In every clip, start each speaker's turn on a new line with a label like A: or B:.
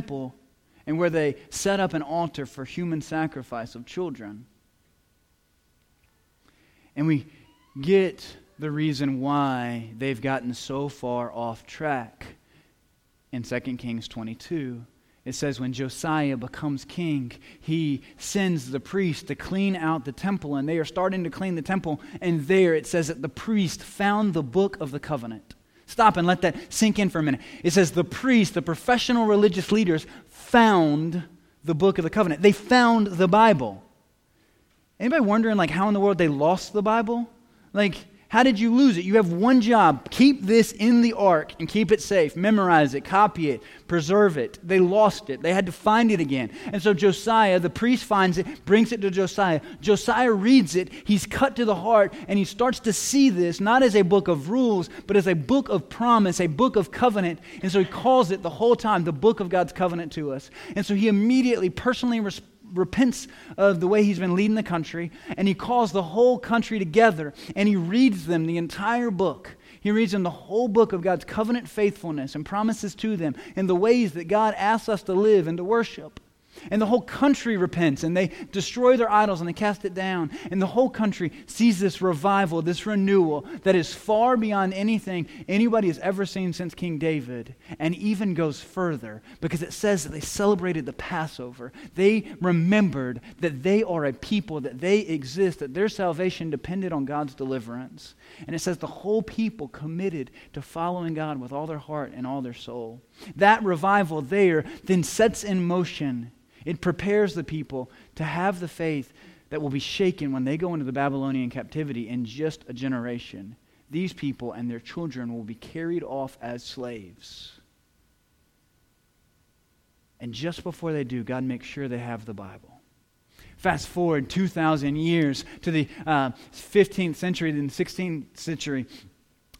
A: temple and where they set up an altar for human sacrifice of children. And we get the reason why they've gotten so far off track in 2 Kings 22. It says when Josiah becomes king, he sends the priest to clean out the temple, and they are starting to clean the temple. And there it says that the priest found the book of the covenant. Stop and let that sink in for a minute. It says the priests, the professional religious leaders, found the book of the covenant. They found the Bible. Anybody wondering like how in the world they lost the Bible? Like how did you lose it? You have one job. Keep this in the ark and keep it safe. Memorize it, copy it, preserve it. They lost it. They had to find it again. And so Josiah, the priest, finds it, brings it to Josiah. Josiah reads it. He's cut to the heart, and he starts to see this not as a book of rules, but as a book of promise, a book of covenant. And so he calls it the whole time the book of God's covenant to us. And so he immediately personally responds repents of the way he's been leading the country, and he calls the whole country together and he reads them the entire book. He reads them the whole book of God's covenant faithfulness and promises to them and the ways that God asks us to live and to worship. And the whole country repents and they destroy their idols and they cast it down. And the whole country sees this revival, this renewal that is far beyond anything anybody has ever seen since King David, and even goes further because it says that they celebrated the Passover. They remembered that they are a people, that they exist, that their salvation depended on God's deliverance. And it says the whole people committed to following God with all their heart and all their soul. That revival there then sets in motion it prepares the people to have the faith that will be shaken when they go into the Babylonian captivity in just a generation. These people and their children will be carried off as slaves. And just before they do, God makes sure they have the Bible. Fast forward 2,000 years to the uh, 15th century, then 16th century,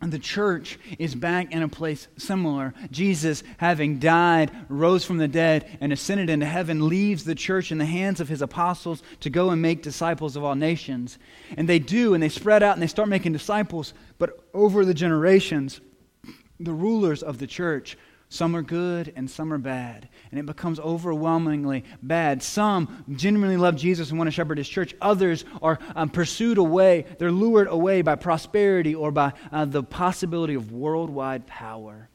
A: the church is back in a place similar. Jesus, having died, rose from the dead, and ascended into heaven, leaves the church in the hands of his apostles to go and make disciples of all nations. And they do, and they spread out and they start making disciples. But over the generations, the rulers of the church some are good and some are bad. And it becomes overwhelmingly bad. Some genuinely love Jesus and want to shepherd his church. Others are um, pursued away, they're lured away by prosperity or by uh, the possibility of worldwide power.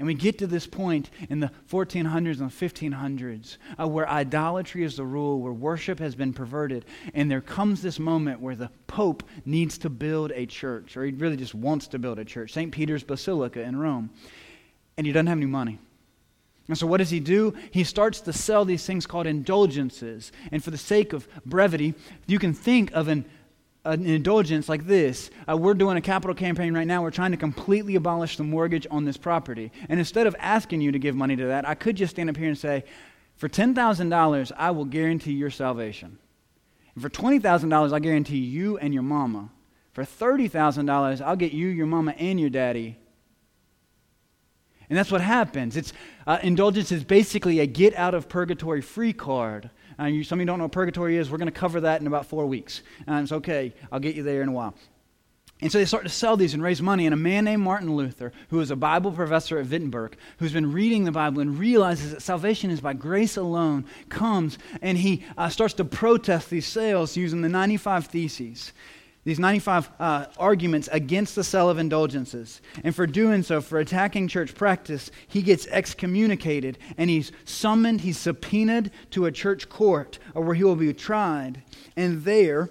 A: And we get to this point in the 1400s and 1500s uh, where idolatry is the rule, where worship has been perverted. And there comes this moment where the Pope needs to build a church, or he really just wants to build a church, St. Peter's Basilica in Rome and he doesn't have any money. And so, what does he do? He starts to sell these things called indulgences. And for the sake of brevity, you can think of an, an indulgence like this. Uh, we're doing a capital campaign right now. We're trying to completely abolish the mortgage on this property. And instead of asking you to give money to that, I could just stand up here and say, for $10,000, I will guarantee your salvation. And for $20,000, I'll guarantee you and your mama. For $30,000, I'll get you, your mama, and your daddy and that's what happens. It's uh, indulgence is basically a get out of purgatory free card. Uh, you, some of you don't know what purgatory is. We're going to cover that in about four weeks. And it's okay. I'll get you there in a while. And so they start to sell these and raise money. And a man named Martin Luther, who is a Bible professor at Wittenberg, who's been reading the Bible and realizes that salvation is by grace alone, comes and he uh, starts to protest these sales using the 95 Theses these 95 uh, arguments against the sale of indulgences. And for doing so, for attacking church practice, he gets excommunicated and he's summoned, he's subpoenaed to a church court uh, where he will be tried. And there,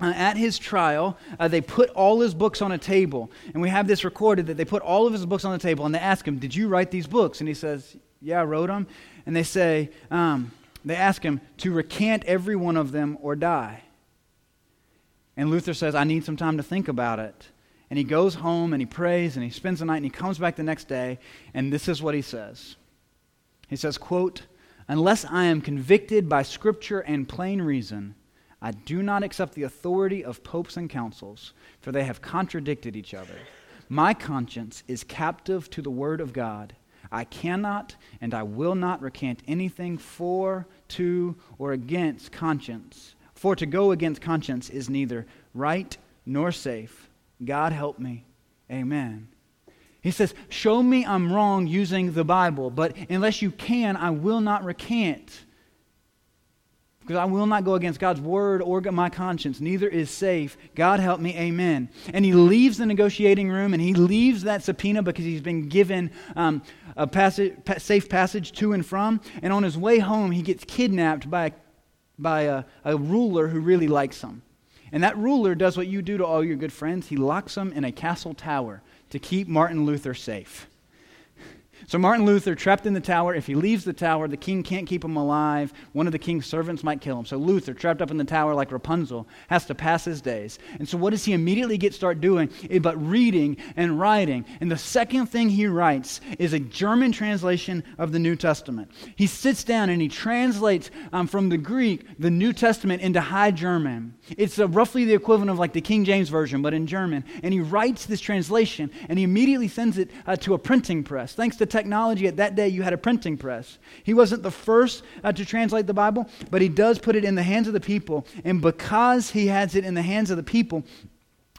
A: uh, at his trial, uh, they put all his books on a table. And we have this recorded that they put all of his books on the table and they ask him, Did you write these books? And he says, Yeah, I wrote them. And they say, um, They ask him to recant every one of them or die. And Luther says, I need some time to think about it. And he goes home and he prays and he spends the night and he comes back the next day and this is what he says. He says, quote, Unless I am convicted by scripture and plain reason, I do not accept the authority of popes and councils, for they have contradicted each other. My conscience is captive to the word of God. I cannot and I will not recant anything for, to, or against conscience for to go against conscience is neither right nor safe. God help me. Amen. He says, Show me I'm wrong using the Bible, but unless you can, I will not recant. Because I will not go against God's word or my conscience. Neither is safe. God help me. Amen. And he leaves the negotiating room and he leaves that subpoena because he's been given um, a passage, safe passage to and from. And on his way home, he gets kidnapped by, by a, a ruler who really likes him. And that ruler does what you do to all your good friends he locks them in a castle tower to keep Martin Luther safe. So, Martin Luther, trapped in the tower, if he leaves the tower, the king can't keep him alive. One of the king's servants might kill him. So, Luther, trapped up in the tower like Rapunzel, has to pass his days. And so, what does he immediately get start doing? But reading and writing. And the second thing he writes is a German translation of the New Testament. He sits down and he translates um, from the Greek the New Testament into High German. It's roughly the equivalent of like the King James Version, but in German. And he writes this translation and he immediately sends it uh, to a printing press. Thanks to technology at that day, you had a printing press. He wasn't the first uh, to translate the Bible, but he does put it in the hands of the people. And because he has it in the hands of the people,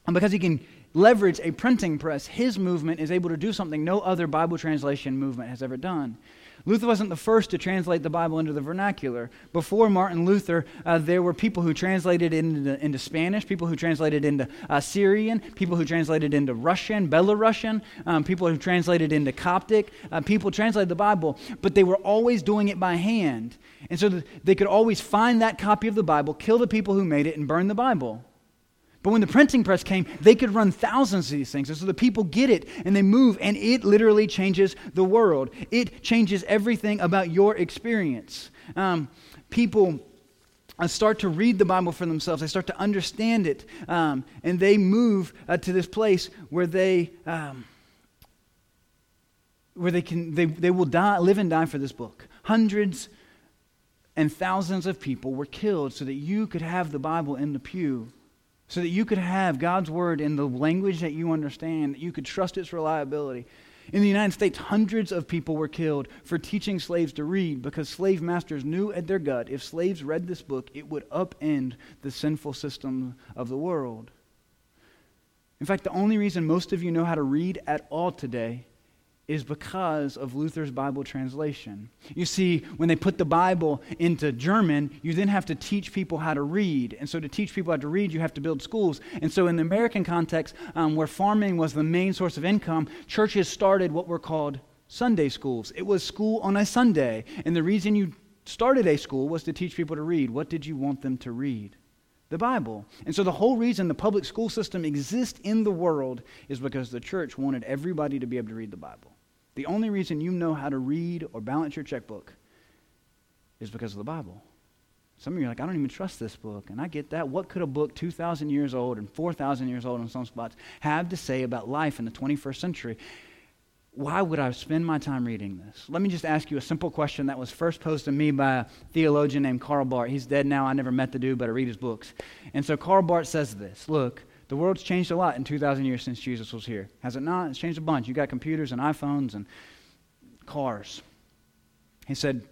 A: and because he can leverage a printing press, his movement is able to do something no other Bible translation movement has ever done. Luther wasn't the first to translate the Bible into the vernacular. Before Martin Luther, uh, there were people who translated into, into Spanish, people who translated into uh, Syrian, people who translated into Russian, Belarusian, um, people who translated into Coptic. Uh, people translated the Bible, but they were always doing it by hand. And so they could always find that copy of the Bible, kill the people who made it, and burn the Bible. But when the printing press came, they could run thousands of these things. And so the people get it and they move, and it literally changes the world. It changes everything about your experience. Um, people uh, start to read the Bible for themselves, they start to understand it, um, and they move uh, to this place where they. Um, where they can they, they will die live and die for this book hundreds and thousands of people were killed so that you could have the bible in the pew so that you could have God's word in the language that you understand, that you could trust its reliability. In the United States, hundreds of people were killed for teaching slaves to read because slave masters knew at their gut if slaves read this book, it would upend the sinful system of the world. In fact, the only reason most of you know how to read at all today is because of Luther's Bible translation. You see, when they put the Bible into German, you then have to teach people how to read. And so, to teach people how to read, you have to build schools. And so, in the American context, um, where farming was the main source of income, churches started what were called Sunday schools. It was school on a Sunday. And the reason you started a school was to teach people to read. What did you want them to read? the Bible. And so the whole reason the public school system exists in the world is because the church wanted everybody to be able to read the Bible. The only reason you know how to read or balance your checkbook is because of the Bible. Some of you are like, I don't even trust this book. And I get that. What could a book 2,000 years old and 4,000 years old in some spots have to say about life in the 21st century? Why would I spend my time reading this? Let me just ask you a simple question that was first posed to me by a theologian named Karl Barth. He's dead now. I never met the dude, but I read his books. And so Karl Barth says this Look, the world's changed a lot in 2,000 years since Jesus was here. Has it not? It's changed a bunch. You got computers and iPhones and cars. He said,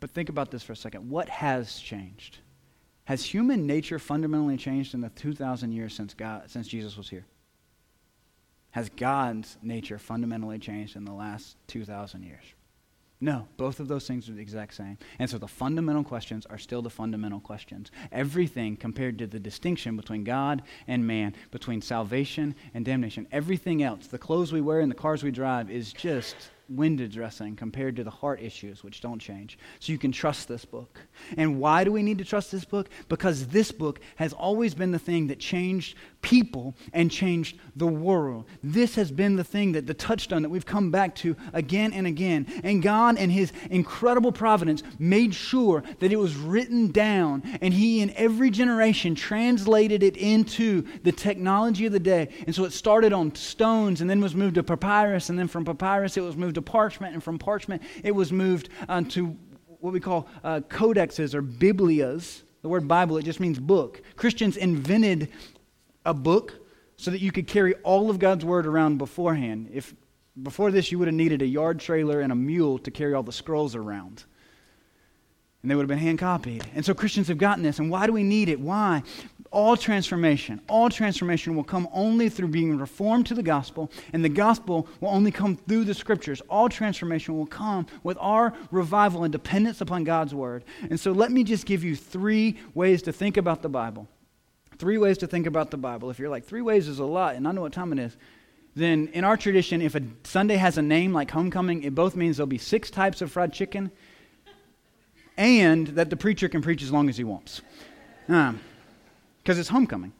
A: but think about this for a second. What has changed? Has human nature fundamentally changed in the 2,000 years since, God, since Jesus was here? Has God's nature fundamentally changed in the last 2,000 years? No, both of those things are the exact same. And so the fundamental questions are still the fundamental questions. Everything compared to the distinction between God and man, between salvation and damnation, everything else, the clothes we wear and the cars we drive, is just window dressing compared to the heart issues, which don't change. So you can trust this book. And why do we need to trust this book? Because this book has always been the thing that changed people and changed the world. This has been the thing that the touchstone that we've come back to again and again. And God, in His incredible providence, made sure that it was written down, and He, in every generation, translated it into the technology of the day. And so it started on stones and then was moved to papyrus, and then from papyrus it was moved to parchment, and from parchment it was moved uh, to what we call uh, codexes or biblias. The word Bible, it just means book. Christians invented a book so that you could carry all of God's word around beforehand. If before this you would have needed a yard trailer and a mule to carry all the scrolls around. And they would have been hand copied. And so Christians have gotten this. And why do we need it? Why? All transformation, all transformation will come only through being reformed to the gospel, and the gospel will only come through the scriptures. All transformation will come with our revival and dependence upon God's word. And so let me just give you three ways to think about the Bible. Three ways to think about the Bible. If you're like, three ways is a lot, and I know what time it is, then in our tradition, if a Sunday has a name like homecoming, it both means there'll be six types of fried chicken and that the preacher can preach as long as he wants. Um, because it's homecoming.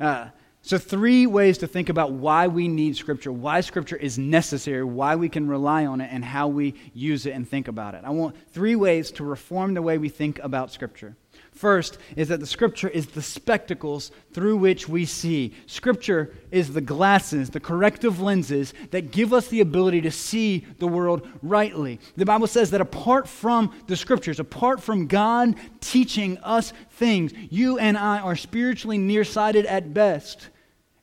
A: Uh, so, three ways to think about why we need Scripture, why Scripture is necessary, why we can rely on it, and how we use it and think about it. I want three ways to reform the way we think about Scripture. First is that the Scripture is the spectacles through which we see. Scripture is the glasses, the corrective lenses that give us the ability to see the world rightly. The Bible says that apart from the Scriptures, apart from God teaching us things, you and I are spiritually nearsighted at best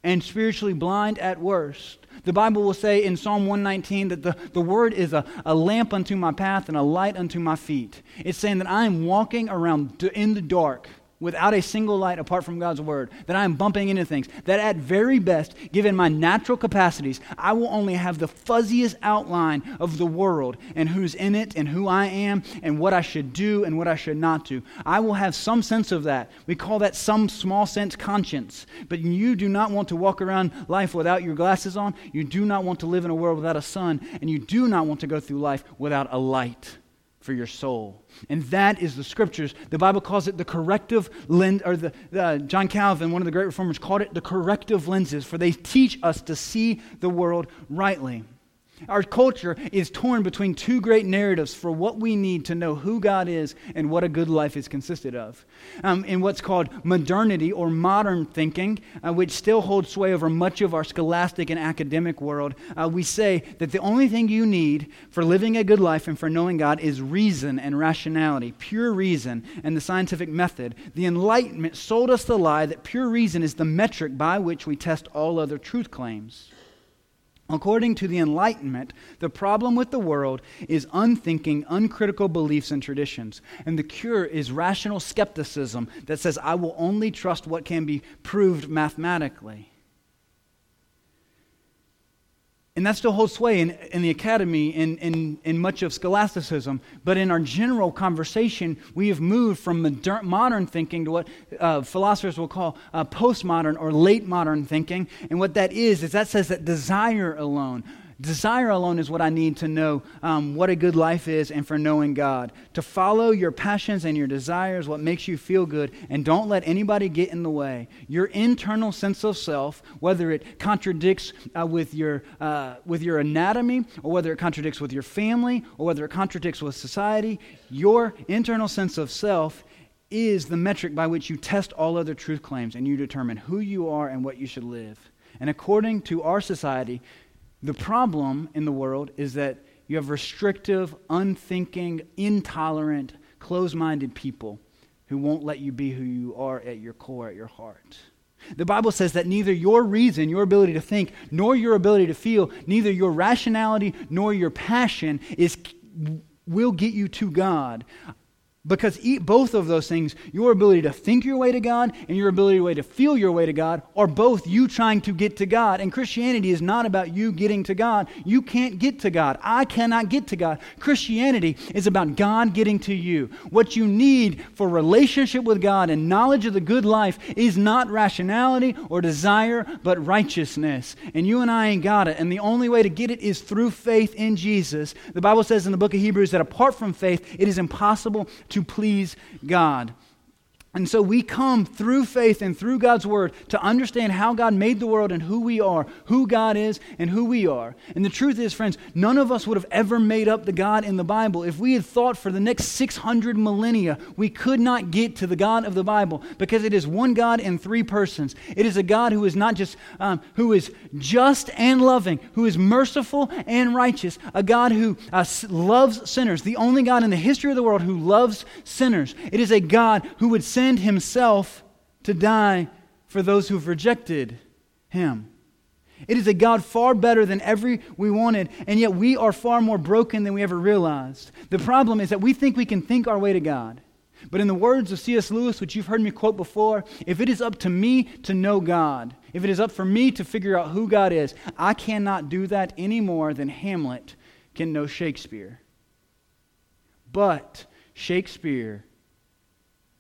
A: and spiritually blind at worst. The Bible will say in Psalm 119 that the, the word is a, a lamp unto my path and a light unto my feet. It's saying that I am walking around in the dark without a single light apart from God's word, that I am bumping into things, that at very best, given my natural capacities, I will only have the fuzziest outline of the world and who's in it and who I am and what I should do and what I should not do. I will have some sense of that. We call that some small sense conscience. But you do not want to walk around life without your glasses on. You do not want to live in a world without a sun. And you do not want to go through life without a light for your soul. And that is the scriptures. The Bible calls it the corrective lens, or the, John Calvin, one of the great reformers, called it the corrective lenses, for they teach us to see the world rightly. Our culture is torn between two great narratives for what we need to know who God is and what a good life is consisted of. Um, in what's called modernity or modern thinking, uh, which still holds sway over much of our scholastic and academic world, uh, we say that the only thing you need for living a good life and for knowing God is reason and rationality, pure reason and the scientific method. The Enlightenment sold us the lie that pure reason is the metric by which we test all other truth claims. According to the Enlightenment, the problem with the world is unthinking, uncritical beliefs and traditions. And the cure is rational skepticism that says, I will only trust what can be proved mathematically. And that still holds sway in, in the academy, in, in, in much of scholasticism. But in our general conversation, we have moved from modern, modern thinking to what uh, philosophers will call uh, postmodern or late modern thinking. And what that is, is that says that desire alone, Desire alone is what I need to know um, what a good life is and for knowing God. To follow your passions and your desires, what makes you feel good, and don't let anybody get in the way. Your internal sense of self, whether it contradicts uh, with, your, uh, with your anatomy, or whether it contradicts with your family, or whether it contradicts with society, your internal sense of self is the metric by which you test all other truth claims and you determine who you are and what you should live. And according to our society, the problem in the world is that you have restrictive, unthinking, intolerant, closed minded people who won't let you be who you are at your core, at your heart. The Bible says that neither your reason, your ability to think, nor your ability to feel, neither your rationality nor your passion is will get you to God. Because both of those things, your ability to think your way to God and your ability to feel your way to God, are both you trying to get to God. And Christianity is not about you getting to God. You can't get to God. I cannot get to God. Christianity is about God getting to you. What you need for relationship with God and knowledge of the good life is not rationality or desire, but righteousness. And you and I ain't got it. And the only way to get it is through faith in Jesus. The Bible says in the book of Hebrews that apart from faith, it is impossible to to please God. And so we come through faith and through God's word to understand how God made the world and who we are, who God is and who we are. And the truth is, friends, none of us would have ever made up the God in the Bible. If we had thought for the next 600 millennia, we could not get to the God of the Bible because it is one God in three persons. It is a God who is not just, um, who is just and loving, who is merciful and righteous, a God who uh, loves sinners, the only God in the history of the world who loves sinners. It is a God who would send send himself to die for those who've rejected him. It is a God far better than every we wanted, and yet we are far more broken than we ever realized. The problem is that we think we can think our way to God. But in the words of C.S. Lewis, which you've heard me quote before, if it is up to me to know God, if it is up for me to figure out who God is, I cannot do that any more than Hamlet can know Shakespeare. But Shakespeare,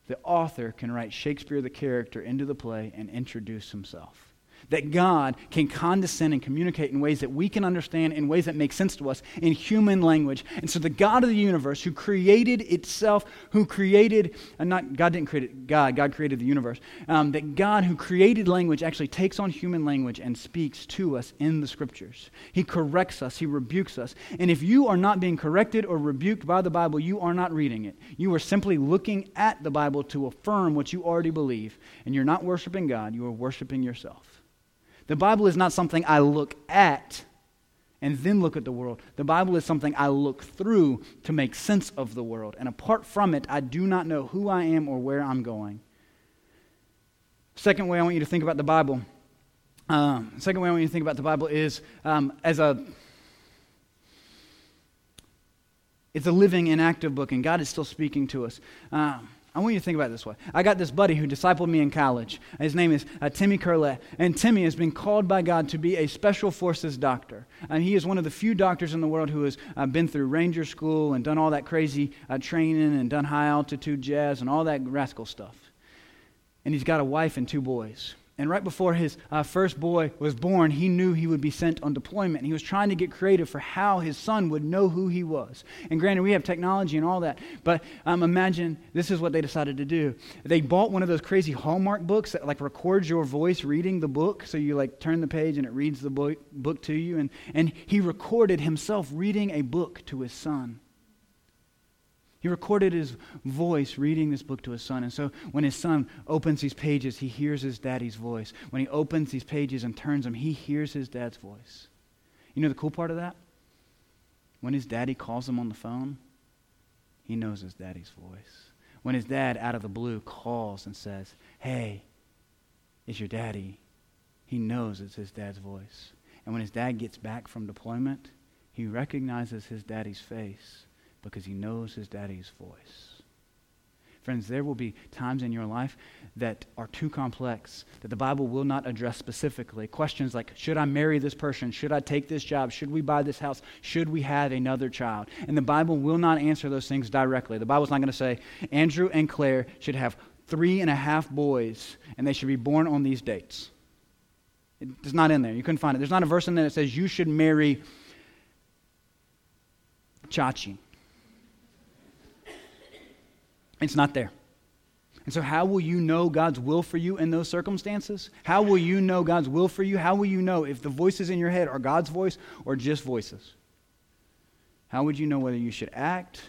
A: the author, can write Shakespeare the character into the play and introduce himself that God can condescend and communicate in ways that we can understand, in ways that make sense to us, in human language. And so, the God of the universe, who created itself, who created, uh, not God didn't create it, God, God created the universe, um, that God who created language actually takes on human language and speaks to us in the scriptures. He corrects us, He rebukes us. And if you are not being corrected or rebuked by the Bible, you are not reading it. You are simply looking at the Bible to affirm what you already believe. And you're not worshiping God, you are worshiping yourself. The Bible is not something I look at and then look at the world. The Bible is something I look through to make sense of the world. And apart from it, I do not know who I am or where I'm going. Second way I want you to think about the Bible. Um, second way I want you to think about the Bible is um, as a it's a living and active book, and God is still speaking to us. Um, I want you to think about this way. I got this buddy who discipled me in college. His name is uh, Timmy Curlett. And Timmy has been called by God to be a special forces doctor. And he is one of the few doctors in the world who has uh, been through Ranger School and done all that crazy uh, training and done high altitude jazz and all that rascal stuff. And he's got a wife and two boys. And right before his uh, first boy was born, he knew he would be sent on deployment. He was trying to get creative for how his son would know who he was. And granted, we have technology and all that, but um, imagine this is what they decided to do. They bought one of those crazy Hallmark books that like records your voice reading the book. So you like turn the page and it reads the book, book to you. And, and he recorded himself reading a book to his son. He recorded his voice reading this book to his son. And so when his son opens these pages, he hears his daddy's voice. When he opens these pages and turns them, he hears his dad's voice. You know the cool part of that? When his daddy calls him on the phone, he knows his daddy's voice. When his dad, out of the blue, calls and says, Hey, it's your daddy, he knows it's his dad's voice. And when his dad gets back from deployment, he recognizes his daddy's face because he knows his daddy's voice. Friends, there will be times in your life that are too complex, that the Bible will not address specifically. Questions like Should I marry this person? Should I take this job? Should we buy this house? Should we have another child? And the Bible will not answer those things directly. The Bible's not going to say Andrew and Claire should have three and a half boys and they should be born on these dates. It's not in there. You couldn't find it. There's not a verse in there that says you should marry Chachi. It's not there. And so, how will you know God's will for you in those circumstances? How will you know God's will for you? How will you know if the voices in your head are God's voice or just voices? How would you know whether you should act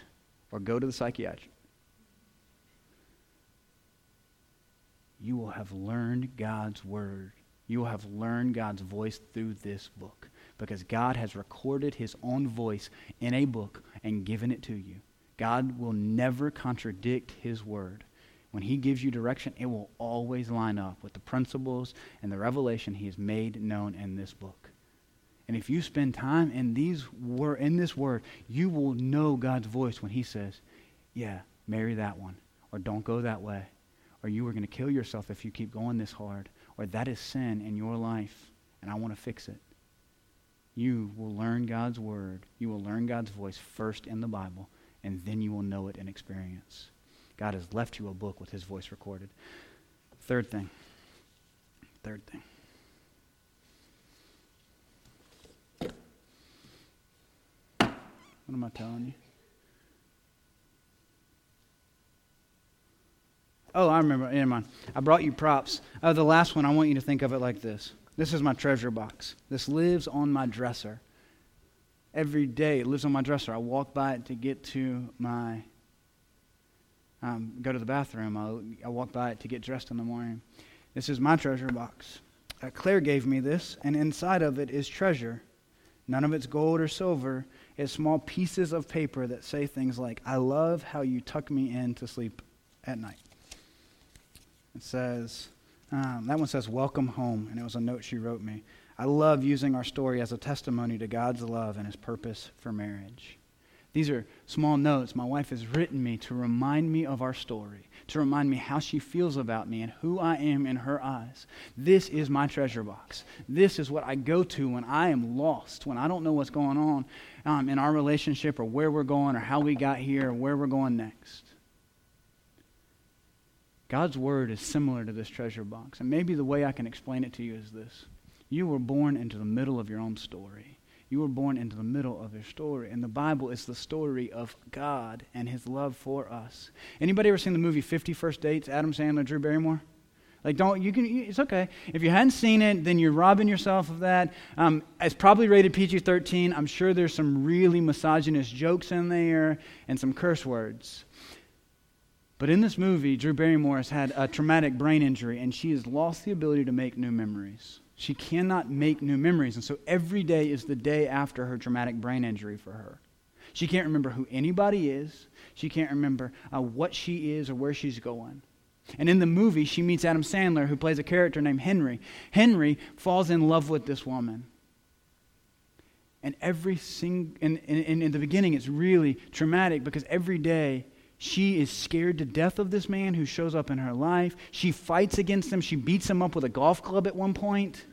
A: or go to the psychiatrist? You will have learned God's word. You will have learned God's voice through this book because God has recorded his own voice in a book and given it to you. God will never contradict his word. When he gives you direction, it will always line up with the principles and the revelation he has made known in this book. And if you spend time in these wor- in this word, you will know God's voice when he says, "Yeah, marry that one," or "Don't go that way," or "You are going to kill yourself if you keep going this hard," or "That is sin in your life, and I want to fix it." You will learn God's word. You will learn God's voice first in the Bible and then you will know it in experience. God has left you a book with his voice recorded. Third thing. Third thing. What am I telling you? Oh, I remember. Never mind. I brought you props. Uh, the last one, I want you to think of it like this. This is my treasure box. This lives on my dresser every day. It lives on my dresser. I walk by it to get to my, um, go to the bathroom. I, I walk by it to get dressed in the morning. This is my treasure box. Uh, Claire gave me this, and inside of it is treasure. None of it's gold or silver. It's small pieces of paper that say things like, I love how you tuck me in to sleep at night. It says, um, that one says, Welcome home, and it was a note she wrote me. I love using our story as a testimony to God's love and his purpose for marriage. These are small notes my wife has written me to remind me of our story, to remind me how she feels about me and who I am in her eyes. This is my treasure box. This is what I go to when I am lost, when I don't know what's going on um, in our relationship or where we're going or how we got here or where we're going next. God's word is similar to this treasure box. And maybe the way I can explain it to you is this You were born into the middle of your own story. You were born into the middle of your story. And the Bible is the story of God and his love for us. Anybody ever seen the movie 50 First Dates? Adam Sandler, Drew Barrymore? Like, don't, you can, it's okay. If you hadn't seen it, then you're robbing yourself of that. Um, it's probably rated PG 13. I'm sure there's some really misogynist jokes in there and some curse words. But in this movie, Drew Barrymore has had a traumatic brain injury and she has lost the ability to make new memories. She cannot make new memories. And so every day is the day after her traumatic brain injury for her. She can't remember who anybody is. She can't remember uh, what she is or where she's going. And in the movie, she meets Adam Sandler, who plays a character named Henry. Henry falls in love with this woman. And every sing, and, and in the beginning, it's really traumatic because every day she is scared to death of this man who shows up in her life. She fights against him. She beats him up with a golf club at one point.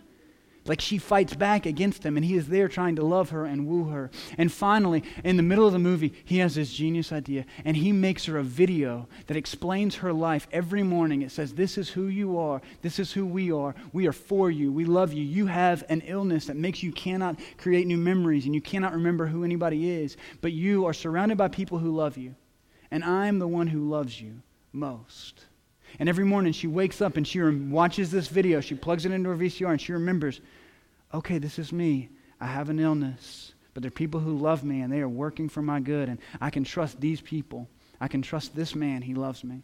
A: Like she fights back against him, and he is there trying to love her and woo her. And finally, in the middle of the movie, he has this genius idea, and he makes her a video that explains her life every morning. It says, This is who you are. This is who we are. We are for you. We love you. You have an illness that makes you cannot create new memories, and you cannot remember who anybody is, but you are surrounded by people who love you. And I'm the one who loves you most. And every morning she wakes up and she watches this video. She plugs it into her VCR and she remembers, okay, this is me. I have an illness, but there are people who love me and they are working for my good. And I can trust these people. I can trust this man. He loves me.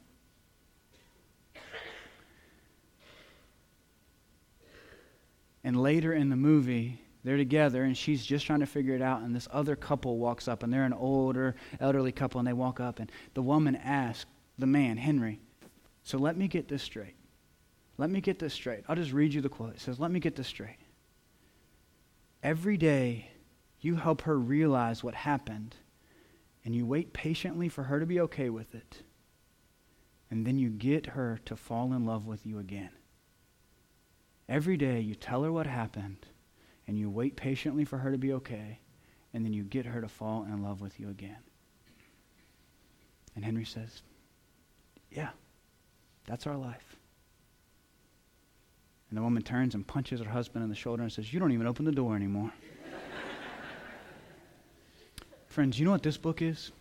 A: And later in the movie, they're together and she's just trying to figure it out. And this other couple walks up and they're an older, elderly couple. And they walk up and the woman asks the man, Henry, so let me get this straight. Let me get this straight. I'll just read you the quote. It says, Let me get this straight. Every day, you help her realize what happened, and you wait patiently for her to be okay with it. And then you get her to fall in love with you again. Every day, you tell her what happened, and you wait patiently for her to be okay, and then you get her to fall in love with you again. And Henry says, Yeah. That's our life. And the woman turns and punches her husband in the shoulder and says, You don't even open the door anymore. Friends, you know what this book is?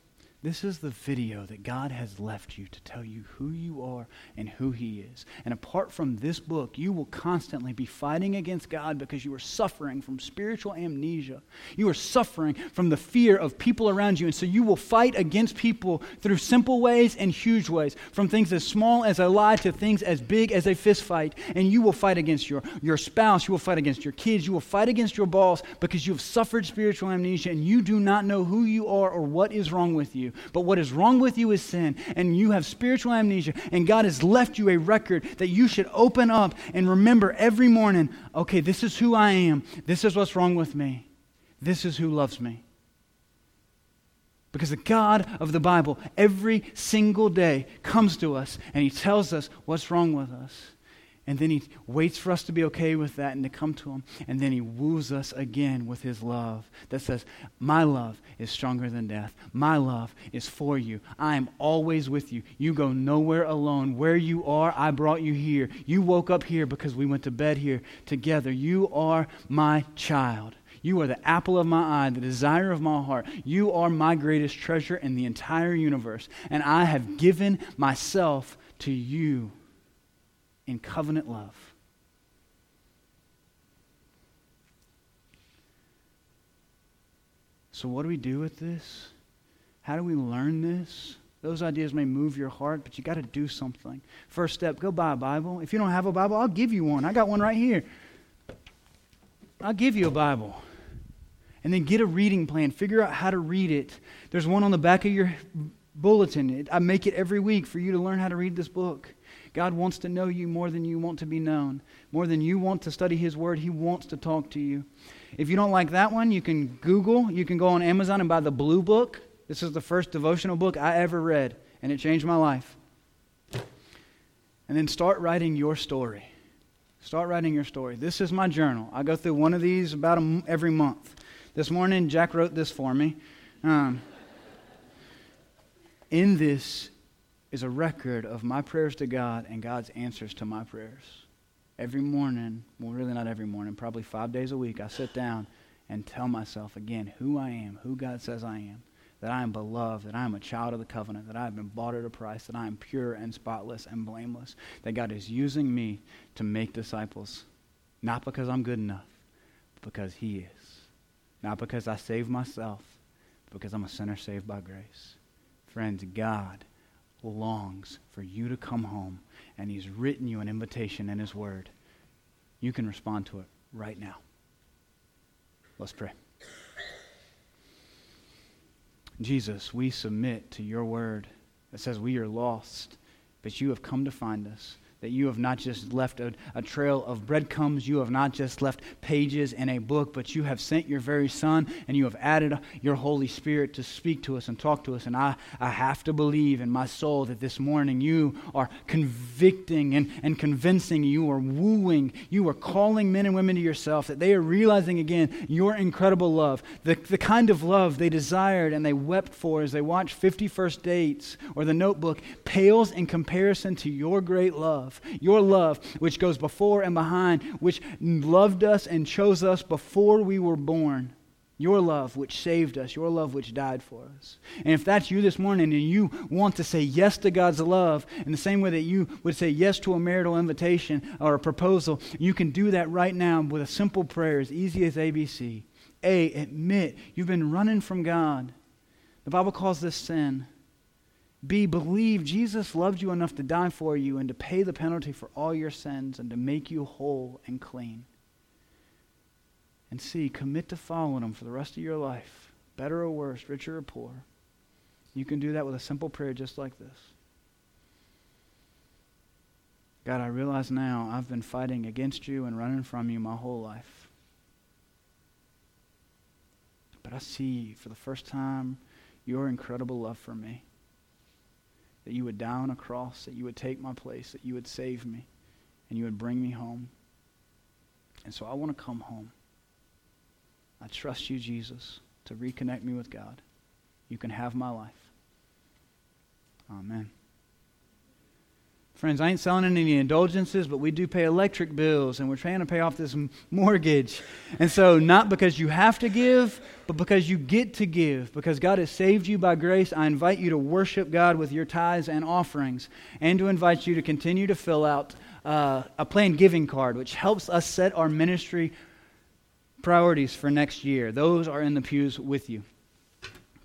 A: This is the video that God has left you to tell you who you are and who He is. And apart from this book, you will constantly be fighting against God because you are suffering from spiritual amnesia. You are suffering from the fear of people around you. And so you will fight against people through simple ways and huge ways, from things as small as a lie to things as big as a fist fight. And you will fight against your, your spouse, you will fight against your kids, you will fight against your boss because you have suffered spiritual amnesia and you do not know who you are or what is wrong with you. But what is wrong with you is sin, and you have spiritual amnesia, and God has left you a record that you should open up and remember every morning okay, this is who I am, this is what's wrong with me, this is who loves me. Because the God of the Bible, every single day, comes to us and He tells us what's wrong with us. And then he waits for us to be okay with that and to come to him. And then he woos us again with his love that says, My love is stronger than death. My love is for you. I am always with you. You go nowhere alone. Where you are, I brought you here. You woke up here because we went to bed here together. You are my child. You are the apple of my eye, the desire of my heart. You are my greatest treasure in the entire universe. And I have given myself to you in covenant love. So, what do we do with this? How do we learn this? Those ideas may move your heart, but you got to do something. First step, go buy a Bible. If you don't have a Bible, I'll give you one. I got one right here. I'll give you a Bible. And then get a reading plan. Figure out how to read it. There's one on the back of your bulletin. I make it every week for you to learn how to read this book. God wants to know you more than you want to be known. More than you want to study His Word, He wants to talk to you. If you don't like that one, you can Google, you can go on Amazon and buy the Blue Book. This is the first devotional book I ever read, and it changed my life. And then start writing your story. Start writing your story. This is my journal. I go through one of these about every month. This morning, Jack wrote this for me. Um, in this is a record of my prayers to God and God's answers to my prayers. Every morning, well, really not every morning, probably five days a week, I sit down and tell myself again who I am, who God says I am, that I am beloved, that I am a child of the covenant, that I have been bought at a price, that I am pure and spotless and blameless, that God is using me to make disciples, not because I'm good enough, but because He is. Not because I saved myself, but because I'm a sinner saved by grace. Friends, God longs for you to come home, and He's written you an invitation in His Word. You can respond to it right now. Let's pray. Jesus, we submit to your word that says we are lost, but you have come to find us that you have not just left a, a, trail of breadcrumbs, you have not just left pages in a book, but you have sent your very Son and you have added your Holy Spirit to speak to us and talk to us. And I, I have to believe in my soul that this morning you are convicting and, and convincing, you are wooing, you are calling men and women to yourself, that they are realizing again your incredible love, the, the kind of love they desired and they wept for as they watched 50 First Dates or the notebook pales in comparison to your great love love, your love, which goes before and behind, which loved us and chose us before we were born. Your love, which saved us, your love, which died for us. And if that's you this morning and you want to say yes to God's love in the same way that you would say yes to a marital invitation or a proposal, you can do that right now with a simple prayer as easy as ABC. A, admit you've been running from God. The Bible calls this sin. B, believe Jesus loved you enough to die for you and to pay the penalty for all your sins and to make you whole and clean. And C, commit to following him for the rest of your life, better or worse, richer or poor. You can do that with a simple prayer just like this. God, I realize now I've been fighting against you and running from you my whole life. But I see for the first time your incredible love for me that you would die on a cross, that you would take my place, that you would save me, and you would bring me home. And so I want to come home. I trust you, Jesus, to reconnect me with God. You can have my life. Amen. Friends, I ain't selling any indulgences, but we do pay electric bills and we're trying to pay off this mortgage. And so, not because you have to give, but because you get to give. Because God has saved you by grace, I invite you to worship God with your tithes and offerings and to invite you to continue to fill out uh, a planned giving card, which helps us set our ministry priorities for next year. Those are in the pews with you.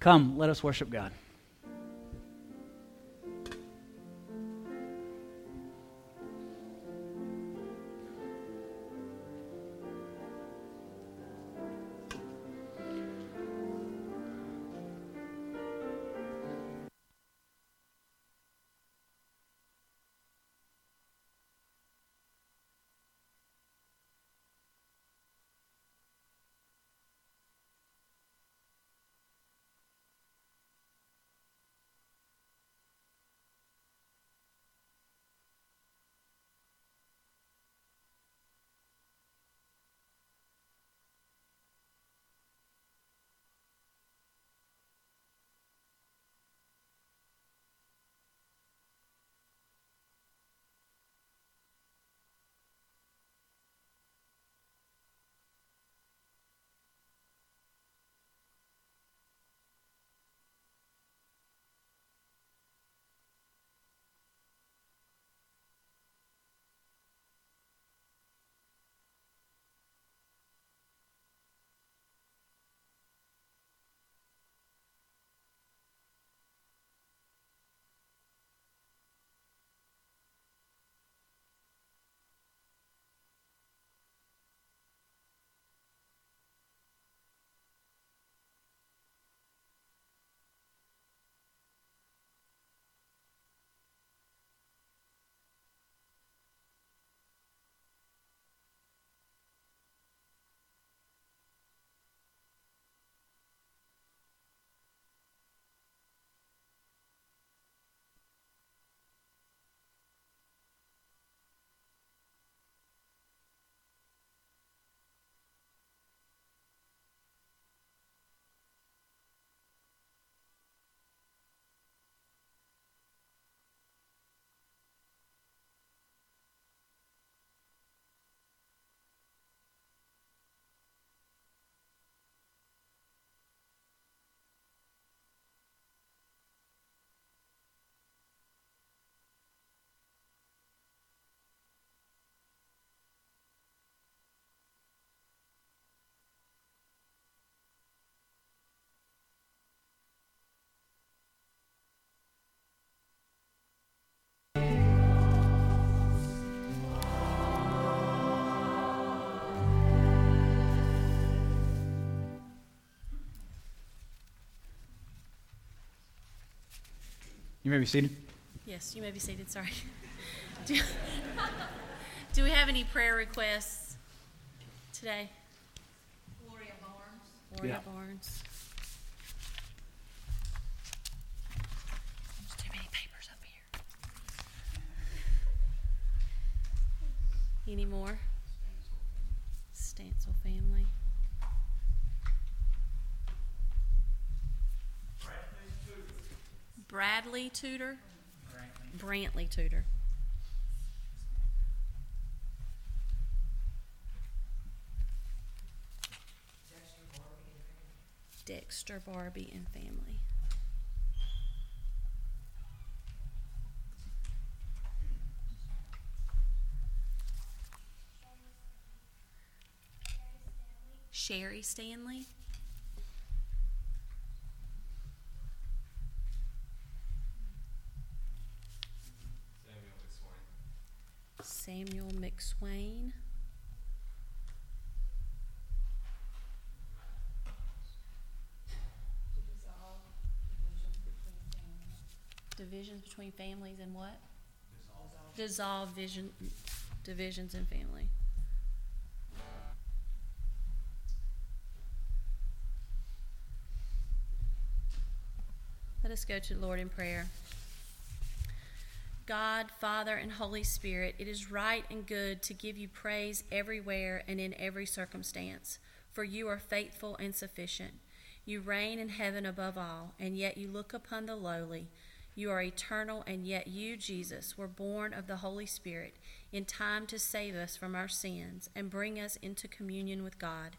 A: Come, let us worship God. You may be seated.
B: Yes, you may be seated. Sorry. Do, do we have any prayer requests today?
C: Gloria Barnes.
B: Gloria
A: Yeah.
B: Barnes. There's too many papers up here. Any more? Stancil family. Bradley Tudor. Brantley Tudor. Dexter Barbie and family. Sherry Stanley. Samuel McSwain. Divisions between families and what? Dissolve vision, divisions in family. Let us go to the Lord in prayer. God, Father, and Holy Spirit, it is right and good to give you praise everywhere and in every circumstance, for you are faithful and sufficient. You reign in heaven above all, and yet you look upon the lowly. You are eternal, and yet you, Jesus, were born of the Holy Spirit in time to save us from our sins and bring us into communion with God.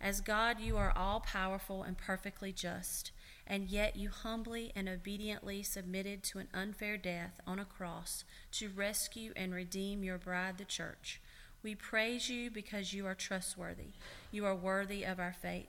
B: As God, you are all powerful and perfectly just, and yet you humbly and obediently submitted to an unfair death on a cross to rescue and redeem your bride, the church. We praise you because you are trustworthy. You are worthy of our faith.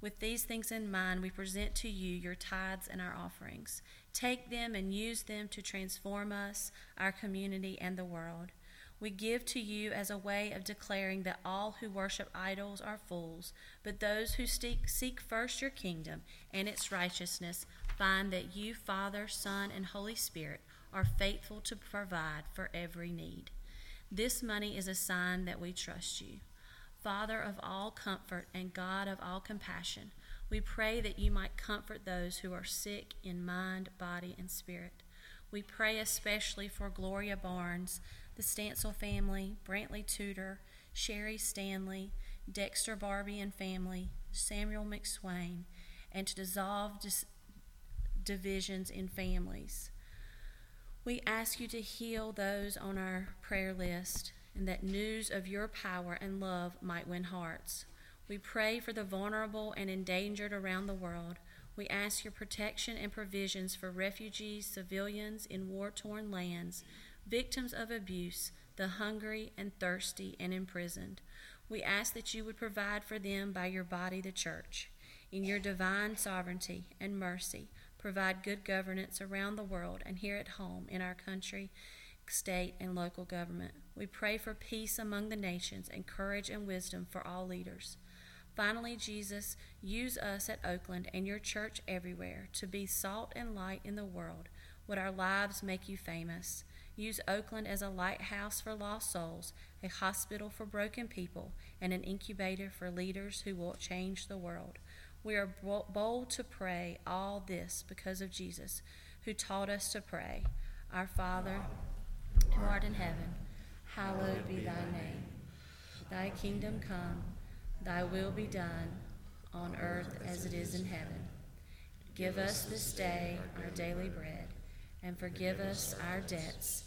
B: With these things in mind, we present to you your tithes and our offerings. Take them and use them to transform us, our community, and the world. We give to you as a way of declaring that all who worship idols are fools, but those who seek, first your kingdom and its righteousness find that you, Father, Son, and Holy Spirit, are faithful to provide for every need. This money is a sign that we trust you. Father of all comfort and God of all compassion, we pray that you might comfort those who are sick in mind, body, and spirit. We pray especially for Gloria Barnes, the Stancil family, Brantley Tudor, Sherry Stanley, Dexter Barbie and family, Samuel McSwain, and to dissolve dis- divisions in families. We ask you to heal those on our prayer list and that news of your power and love might win hearts. We pray for the vulnerable and endangered around the world. We ask your protection and provisions for refugees, civilians in war torn lands, victims of abuse, the hungry and thirsty and imprisoned. We ask that you would provide for them by your body, the church. In your divine sovereignty and mercy, provide good governance around the world and here at home in our country, state, and local government. We pray for peace among the nations and courage and wisdom for all leaders. Finally, Jesus, use us at Oakland and your church everywhere to be salt and light in the world. Would our lives make you famous? Use Oakland as a lighthouse for lost souls, a hospital for broken people, and an incubator for leaders who will change the world. We are bold to pray all this because of Jesus, who taught us to pray. Our Father, who art in heaven, hallowed be thy name. Thy kingdom come, thy will be done, on earth as it is in heaven. Give us this day our daily bread, and forgive us our debts